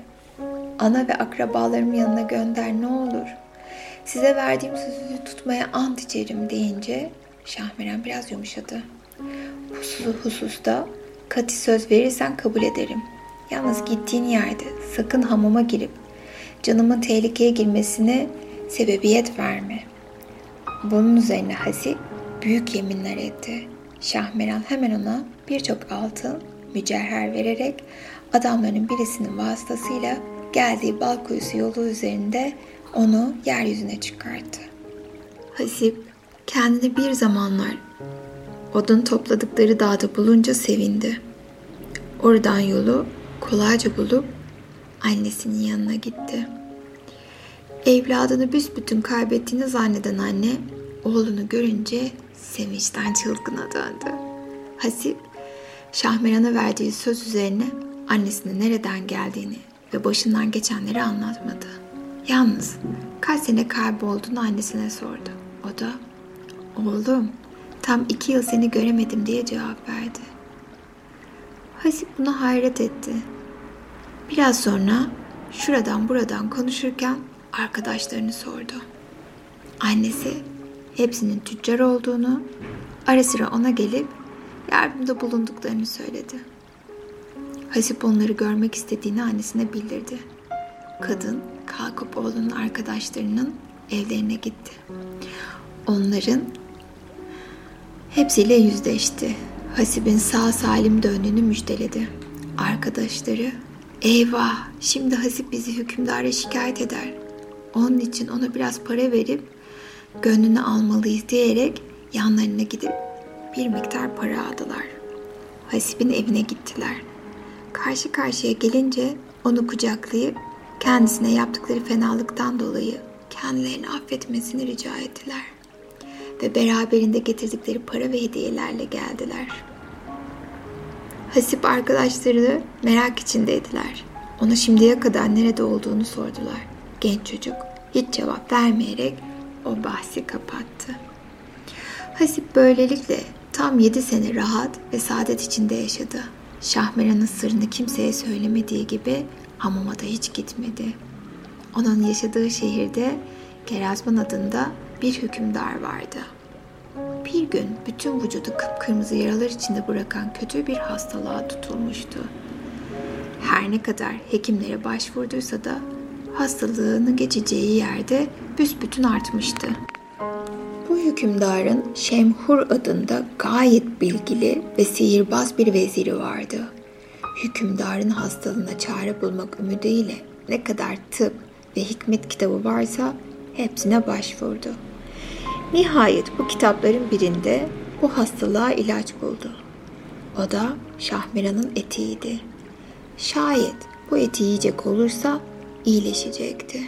Speaker 1: ana ve akrabalarımın yanına gönder ne olur. Size verdiğim sözü tutmaya ant içerim deyince Şahmeran biraz yumuşadı. Bu hususta katı söz verirsen kabul ederim. Yalnız gittiğin yerde sakın hamama girip canımın tehlikeye girmesine sebebiyet verme. Bunun üzerine Hasip büyük yeminler etti. Şahmeran hemen ona birçok altın, mücevher vererek adamların birisinin vasıtasıyla geldiği bal kuyusu yolu üzerinde onu yeryüzüne çıkarttı. Hasip kendini bir zamanlar odun topladıkları dağda bulunca sevindi. Oradan yolu kolayca bulup annesinin yanına gitti. Evladını büsbütün kaybettiğini zanneden anne oğlunu görünce sevinçten çılgına döndü. Hasip Şahmeran'a verdiği söz üzerine annesine nereden geldiğini ve başından geçenleri anlatmadı. Yalnız kaç sene kaybolduğunu annesine sordu. O da oğlum tam iki yıl seni göremedim diye cevap verdi. Hasip buna hayret etti. Biraz sonra şuradan buradan konuşurken arkadaşlarını sordu. Annesi hepsinin tüccar olduğunu, ara sıra ona gelip yardımda bulunduklarını söyledi. Hasip onları görmek istediğini annesine bildirdi. Kadın kalkıp oğlunun arkadaşlarının evlerine gitti. Onların hepsiyle yüzleşti. Hasip'in sağ salim döndüğünü müjdeledi. Arkadaşları, eyvah şimdi Hasip bizi hükümdara şikayet eder. Onun için ona biraz para verip gönlünü almalıyız diyerek yanlarına gidip bir miktar para aldılar. Hasip'in evine gittiler. Karşı karşıya gelince onu kucaklayıp kendisine yaptıkları fenalıktan dolayı kendilerini affetmesini rica ettiler. Ve beraberinde getirdikleri para ve hediyelerle geldiler. Hasip arkadaşları merak içindeydiler. Ona şimdiye kadar nerede olduğunu sordular. Genç çocuk hiç cevap vermeyerek o bahsi kapattı. Hasip böylelikle tam yedi sene rahat ve saadet içinde yaşadı. Şahmeran'ın sırrını kimseye söylemediği gibi hamama da hiç gitmedi. Onun yaşadığı şehirde Gerazman adında bir hükümdar vardı. Bir gün bütün vücudu kıpkırmızı yaralar içinde bırakan kötü bir hastalığa tutulmuştu. Her ne kadar hekimlere başvurduysa da hastalığını geçeceği yerde büsbütün artmıştı. Bu hükümdarın Şemhur adında gayet bilgili ve sihirbaz bir veziri vardı. Hükümdarın hastalığına çare bulmak ümidiyle ne kadar tıp ve hikmet kitabı varsa hepsine başvurdu. Nihayet bu kitapların birinde bu hastalığa ilaç buldu. O da Şahmeran'ın etiğiydi. Şayet bu eti yiyecek olursa iyileşecekti.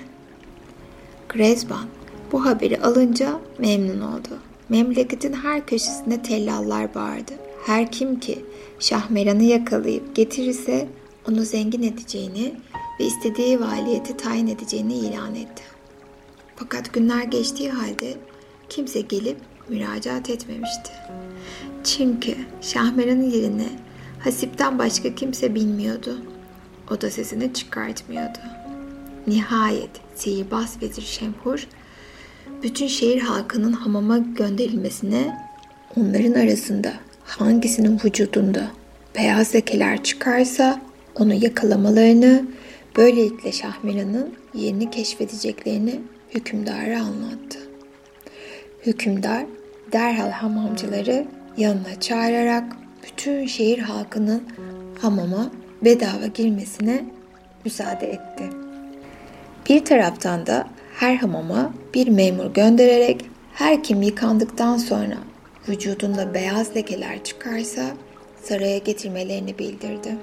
Speaker 1: Grezban bu haberi alınca memnun oldu. Memleketin her köşesinde tellallar bağırdı. Her kim ki Şahmeran'ı yakalayıp getirirse onu zengin edeceğini ve istediği valiyeti tayin edeceğini ilan etti. Fakat günler geçtiği halde kimse gelip müracaat etmemişti. Çünkü Şahmeran'ın yerini Hasip'ten başka kimse bilmiyordu. O da sesini çıkartmıyordu. Nihayet sihirbaz vezir Şemhur bütün şehir halkının hamama gönderilmesine onların arasında hangisinin vücudunda beyaz lekeler çıkarsa onu yakalamalarını, böylelikle Şahmeran'ın yerini keşfedeceklerini hükümdara anlattı. Hükümdar derhal hamamcıları yanına çağırarak bütün şehir halkının hamama bedava girmesine müsaade etti. Bir taraftan da her hamama bir memur göndererek her kim yıkandıktan sonra vücudunda beyaz lekeler çıkarsa saraya getirmelerini bildirdi.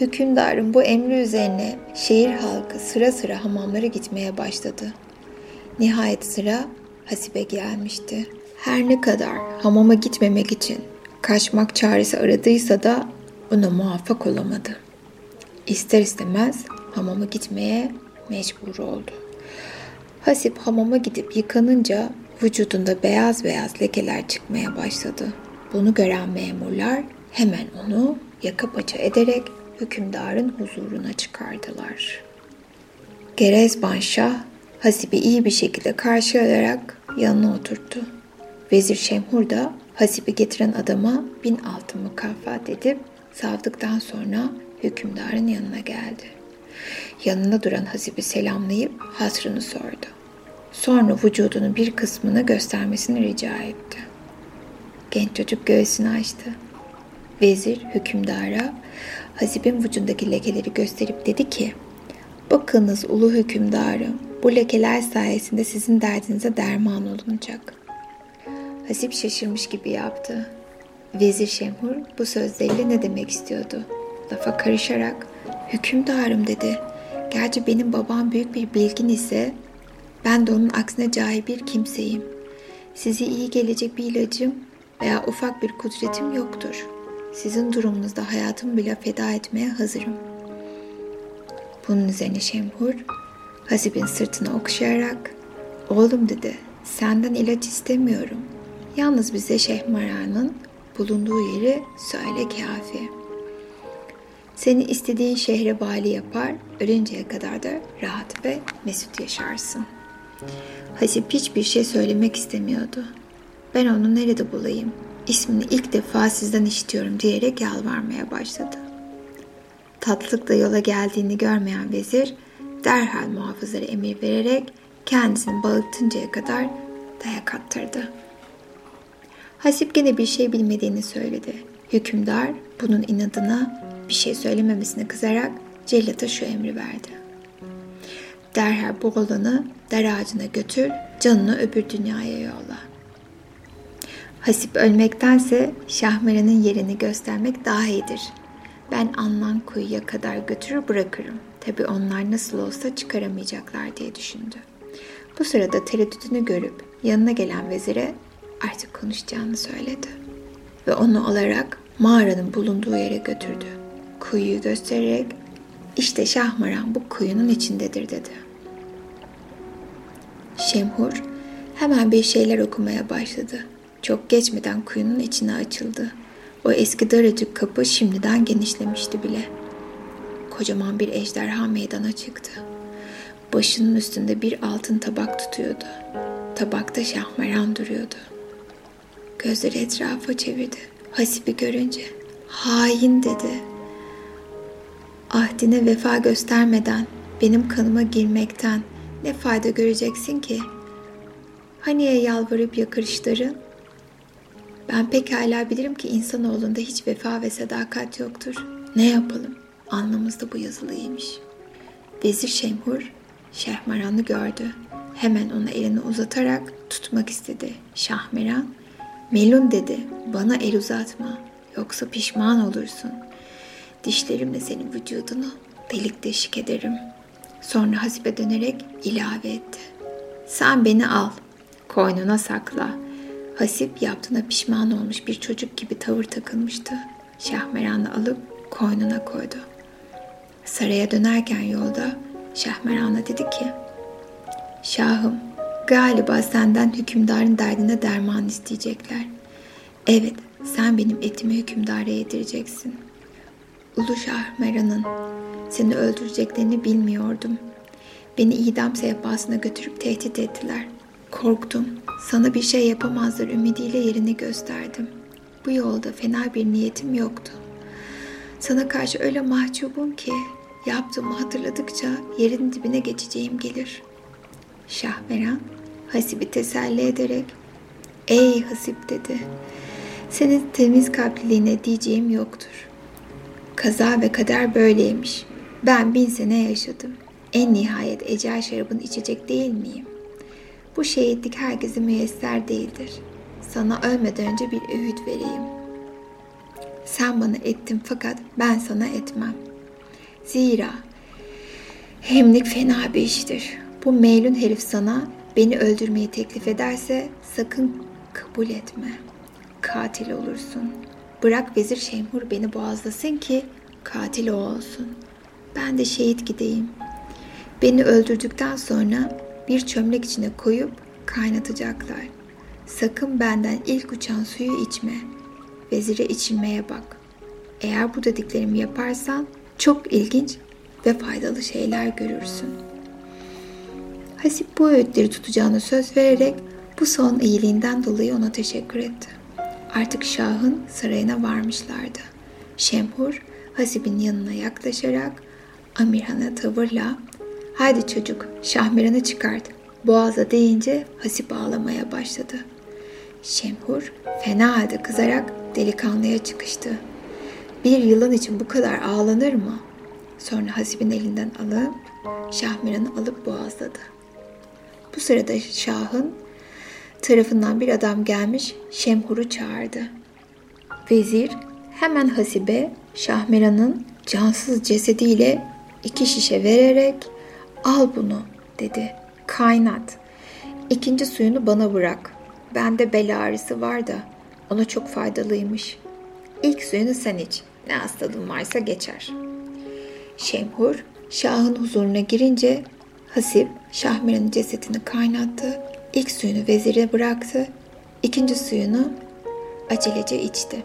Speaker 1: Hükümdarın bu emri üzerine şehir halkı sıra sıra hamamlara gitmeye başladı. Nihayet sıra Hasibe gelmişti. Her ne kadar hamama gitmemek için kaçmak çaresi aradıysa da buna muvaffak olamadı. İster istemez hamama gitmeye mecbur oldu. Hasip hamama gidip yıkanınca vücudunda beyaz beyaz lekeler çıkmaya başladı. Bunu gören memurlar hemen onu yaka paça ederek hükümdarın huzuruna çıkardılar. Gerezban Şah Hasip'i iyi bir şekilde karşılayarak yanına oturttu. Vezir Şemhur da Hasip'i getiren adama bin altın mukafat edip savdıktan sonra hükümdarın yanına geldi. Yanında duran Hasip'i selamlayıp hasrını sordu. Sonra vücudunun bir kısmını göstermesini rica etti. Genç çocuk göğsünü açtı. Vezir hükümdara Hasip'in vücudundaki lekeleri gösterip dedi ki Bakınız ulu hükümdarım bu lekeler sayesinde sizin derdinize derman olunacak. Hasip şaşırmış gibi yaptı. Vezir Şemhur bu sözleriyle ne demek istiyordu? Lafa karışarak hükümdarım dedi. Gerçi benim babam büyük bir bilgin ise ben de onun aksine cahil bir kimseyim. Size iyi gelecek bir ilacım veya ufak bir kudretim yoktur. Sizin durumunuzda hayatımı bile feda etmeye hazırım. Bunun üzerine Şemhur Hasib'in sırtını okşayarak oğlum dedi senden ilaç istemiyorum. Yalnız bize Şehmara'nın bulunduğu yeri söyle kafi. Seni istediğin şehre bali yapar, ölünceye kadar da rahat ve mesut yaşarsın. Hasip hiçbir şey söylemek istemiyordu. Ben onu nerede bulayım? İsmini ilk defa sizden işitiyorum diyerek yalvarmaya başladı. Tatlılıkla yola geldiğini görmeyen vezir derhal muhafızlara emir vererek kendisini bağırtıncaya kadar dayak attırdı. Hasip gene bir şey bilmediğini söyledi. Hükümdar bunun inadına bir şey söylememesine kızarak cellata şu emri verdi. Derhal bu oğlanı dar ağacına götür, canını öbür dünyaya yolla. Hasip ölmektense Şahmeran'ın yerini göstermek daha iyidir. Ben anlan kuyuya kadar götürür bırakırım. Tabi onlar nasıl olsa çıkaramayacaklar diye düşündü. Bu sırada tereddütünü görüp yanına gelen vezire artık konuşacağını söyledi. Ve onu alarak mağaranın bulunduğu yere götürdü. Kuyuyu göstererek işte Şahmaran bu kuyunun içindedir dedi. Şemhur hemen bir şeyler okumaya başladı. Çok geçmeden kuyunun içine açıldı. O eski daracık kapı şimdiden genişlemişti bile. Kocaman bir ejderha meydana çıktı. Başının üstünde bir altın tabak tutuyordu. Tabakta şahmeran duruyordu. Gözleri etrafa çevirdi. Hasip'i görünce hain dedi. Ahdine vefa göstermeden benim kanıma girmekten ne fayda göreceksin ki? Haniye yalvarıp yakarışların? Ben pekala bilirim ki insanoğlunda hiç vefa ve sadakat yoktur. Ne yapalım? Alnımızda bu yazılıymış. Vezir Şemhur Şehmeran'ı gördü. Hemen ona elini uzatarak tutmak istedi. Şahmeran, Melun dedi, bana el uzatma, yoksa pişman olursun. Dişlerimle senin vücudunu delik deşik ederim. Sonra Hasibe dönerek ilave etti. Sen beni al, koynuna sakla. Hasip yaptığına pişman olmuş bir çocuk gibi tavır takılmıştı. Şahmeran'ı alıp koynuna koydu. Saraya dönerken yolda Şahmeran'a dedi ki, Şahım, Galiba senden hükümdarın derdine derman isteyecekler. Evet, sen benim etimi hükümdara yedireceksin. Ulu Şah Meran'ın seni öldüreceklerini bilmiyordum. Beni idam sehpasına götürüp tehdit ettiler. Korktum. Sana bir şey yapamazlar ümidiyle yerini gösterdim. Bu yolda fena bir niyetim yoktu. Sana karşı öyle mahcubum ki yaptığımı hatırladıkça yerin dibine geçeceğim gelir. Şahmeran Hasip'i teselli ederek Ey Hasip dedi. Senin temiz kalpliliğine diyeceğim yoktur. Kaza ve kader böyleymiş. Ben bin sene yaşadım. En nihayet ecel şarabını içecek değil miyim? Bu şehitlik herkese müyesser değildir. Sana ölmeden önce bir öğüt vereyim. Sen bana ettin fakat ben sana etmem. Zira hemlik fena bir iştir. Bu meylun herif sana beni öldürmeyi teklif ederse sakın kabul etme. Katil olursun. Bırak vezir Şemhur beni boğazlasın ki katil o olsun. Ben de şehit gideyim. Beni öldürdükten sonra bir çömlek içine koyup kaynatacaklar. Sakın benden ilk uçan suyu içme. Vezire içilmeye bak. Eğer bu dediklerimi yaparsan çok ilginç ve faydalı şeyler görürsün. Hasip bu öğütleri tutacağını söz vererek bu son iyiliğinden dolayı ona teşekkür etti. Artık Şah'ın sarayına varmışlardı. Şemhur Hasip'in yanına yaklaşarak Amirhan'a tavırla ''Haydi çocuk Şahmeran'ı çıkart.'' Boğaza deyince Hasip ağlamaya başladı. Şemhur fena halde kızarak delikanlıya çıkıştı. Bir yılan için bu kadar ağlanır mı? Sonra Hasip'in elinden alıp Şahmeran'ı alıp boğazladı. Bu sırada Şah'ın tarafından bir adam gelmiş Şemhur'u çağırdı. Vezir hemen Hasibe Şahmeran'ın cansız cesediyle iki şişe vererek al bunu dedi. Kaynat. İkinci suyunu bana bırak. Bende bel ağrısı var da ona çok faydalıymış. İlk suyunu sen iç. Ne hastalığın varsa geçer. Şemhur Şah'ın huzuruna girince Hasip Şahmeran'ın cesedini kaynattı. İlk suyunu vezire bıraktı. İkinci suyunu acelece içti.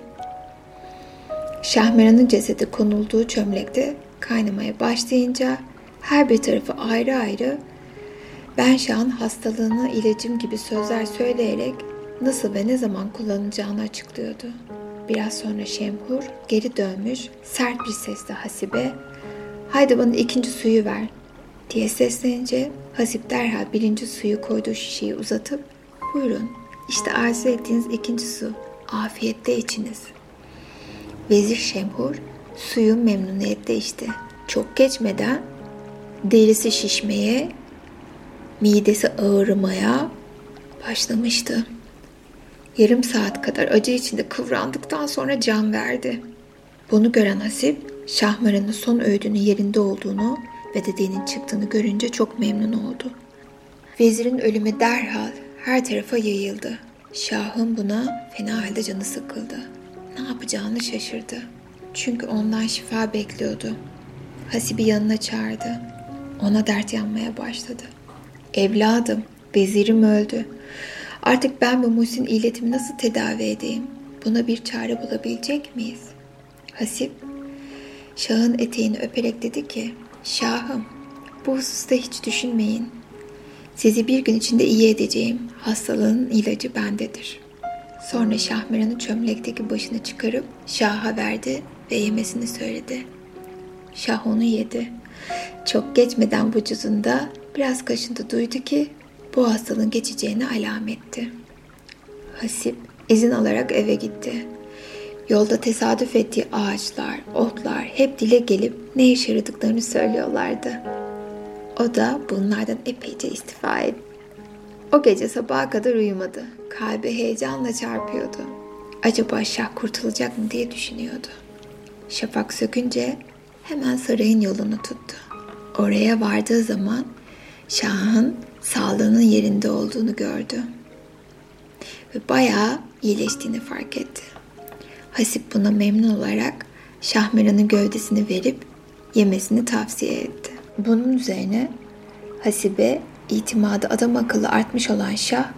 Speaker 1: Şahmeran'ın cesedi konulduğu çömlekte kaynamaya başlayınca her bir tarafı ayrı ayrı ben Şah'ın hastalığını ilacım gibi sözler söyleyerek nasıl ve ne zaman kullanacağını açıklıyordu. Biraz sonra Şemhur geri dönmüş sert bir sesle Hasibe haydi bana ikinci suyu ver diye seslenince Hasip derhal birinci suyu koyduğu şişeyi uzatıp buyurun işte arzu ettiğiniz ikinci su afiyetle içiniz. Vezir Şemhur suyu memnuniyetle içti. Çok geçmeden derisi şişmeye, midesi ağrımaya başlamıştı. Yarım saat kadar acı içinde kıvrandıktan sonra can verdi. Bunu gören Hasip, Şahmaran'ın son öğüdünün yerinde olduğunu ve dediğinin çıktığını görünce çok memnun oldu. Vezirin ölümü derhal her tarafa yayıldı. Şahın buna fena halde canı sıkıldı. Ne yapacağını şaşırdı. Çünkü ondan şifa bekliyordu. Hasib'i yanına çağırdı. Ona dert yanmaya başladı. Evladım, vezirim öldü. Artık ben bu Muhsin illetimi nasıl tedavi edeyim? Buna bir çare bulabilecek miyiz? Hasip, Şah'ın eteğini öperek dedi ki, Şahım, bu hususta hiç düşünmeyin. Sizi bir gün içinde iyi edeceğim. Hastalığın ilacı bendedir. Sonra Şahmeran'ın çömlekteki başını çıkarıp Şah'a verdi ve yemesini söyledi. Şah onu yedi. Çok geçmeden vücudunda biraz kaşıntı duydu ki bu hastalığın geçeceğini alametti. Hasip izin alarak eve gitti. Yolda tesadüf ettiği ağaçlar, otlar hep dile gelip ne işe yaradıklarını söylüyorlardı. O da bunlardan epeyce istifa etti. O gece sabaha kadar uyumadı. Kalbi heyecanla çarpıyordu. Acaba Şah kurtulacak mı diye düşünüyordu. Şafak sökünce hemen sarayın yolunu tuttu. Oraya vardığı zaman Şah'ın sağlığının yerinde olduğunu gördü. Ve bayağı iyileştiğini fark etti. Hasip buna memnun olarak Şahmeran'ın gövdesini verip yemesini tavsiye etti. Bunun üzerine Hasibe itimadı adam akıllı artmış olan Şah,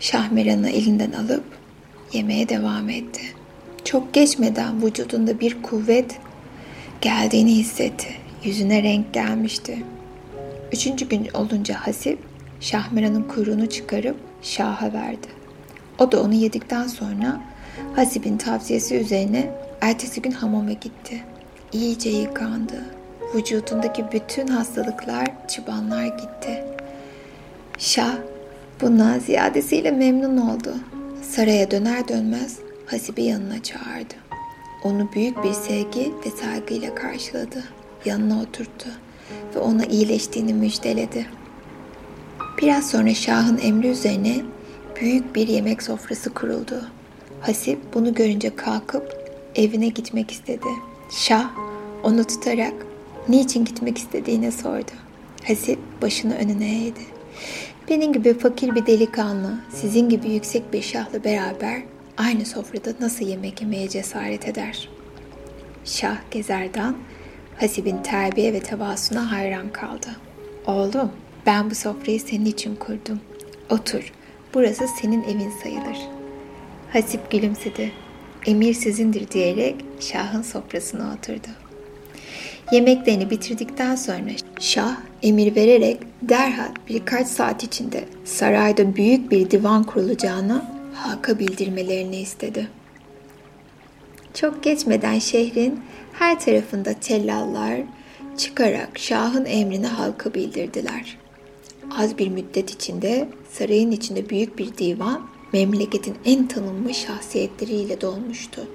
Speaker 1: Şahmeran'ı elinden alıp yemeye devam etti. Çok geçmeden vücudunda bir kuvvet geldiğini hissetti. Yüzüne renk gelmişti. Üçüncü gün olunca Hasip, Şahmeran'ın kuyruğunu çıkarıp Şah'a verdi. O da onu yedikten sonra Hasip'in tavsiyesi üzerine ertesi gün hamama gitti. İyice yıkandı. Vücudundaki bütün hastalıklar, çıbanlar gitti. Şah bundan ziyadesiyle memnun oldu. Saraya döner dönmez Hasip'i yanına çağırdı. Onu büyük bir sevgi ve saygıyla karşıladı. Yanına oturttu ve ona iyileştiğini müjdeledi. Biraz sonra Şah'ın emri üzerine büyük bir yemek sofrası kuruldu. Hasip bunu görünce kalkıp evine gitmek istedi. Şah onu tutarak niçin gitmek istediğini sordu. Hasip başını önüne eğdi. Benim gibi fakir bir delikanlı, sizin gibi yüksek bir şahla beraber aynı sofrada nasıl yemek yemeye cesaret eder? Şah Gezerdan, Hasib'in terbiye ve tevasuna hayran kaldı. Oğlum, ben bu sofrayı senin için kurdum. Otur, burası senin evin sayılır. Hasip gülümsedi. Emir sizindir diyerek Şah'ın sofrasına oturdu. Yemeklerini bitirdikten sonra Şah emir vererek derhal birkaç saat içinde sarayda büyük bir divan kurulacağını halka bildirmelerini istedi. Çok geçmeden şehrin her tarafında tellallar çıkarak Şah'ın emrini halka bildirdiler. Az bir müddet içinde sarayın içinde büyük bir divan memleketin en tanınmış şahsiyetleriyle dolmuştu.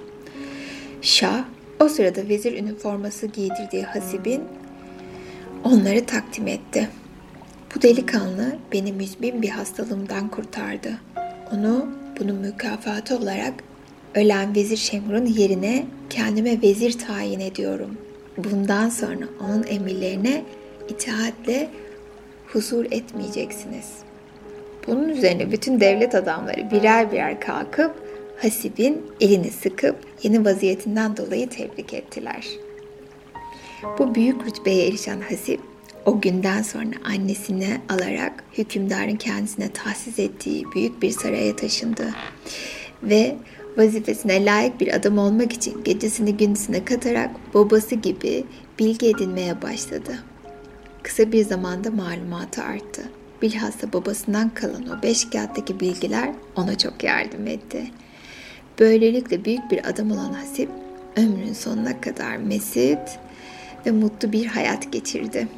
Speaker 1: Şah o sırada vezir üniforması giydirdiği Hasib'in onları takdim etti. Bu delikanlı beni müzmin bir hastalığımdan kurtardı. Onu bunun mükafatı olarak ölen Vezir Şemr'un yerine kendime vezir tayin ediyorum. Bundan sonra onun emirlerine itaatle huzur etmeyeceksiniz. Bunun üzerine bütün devlet adamları birer birer kalkıp Hasib'in elini sıkıp yeni vaziyetinden dolayı tebrik ettiler. Bu büyük rütbeye erişen Hasip o günden sonra annesini alarak hükümdarın kendisine tahsis ettiği büyük bir saraya taşındı. Ve vazifesine layık bir adam olmak için gecesini gündüzüne katarak babası gibi bilgi edinmeye başladı. Kısa bir zamanda malumatı arttı. Bilhassa babasından kalan o beş kağıttaki bilgiler ona çok yardım etti. Böylelikle büyük bir adam olan Hasip ömrün sonuna kadar mesit ve mutlu bir hayat geçirdi.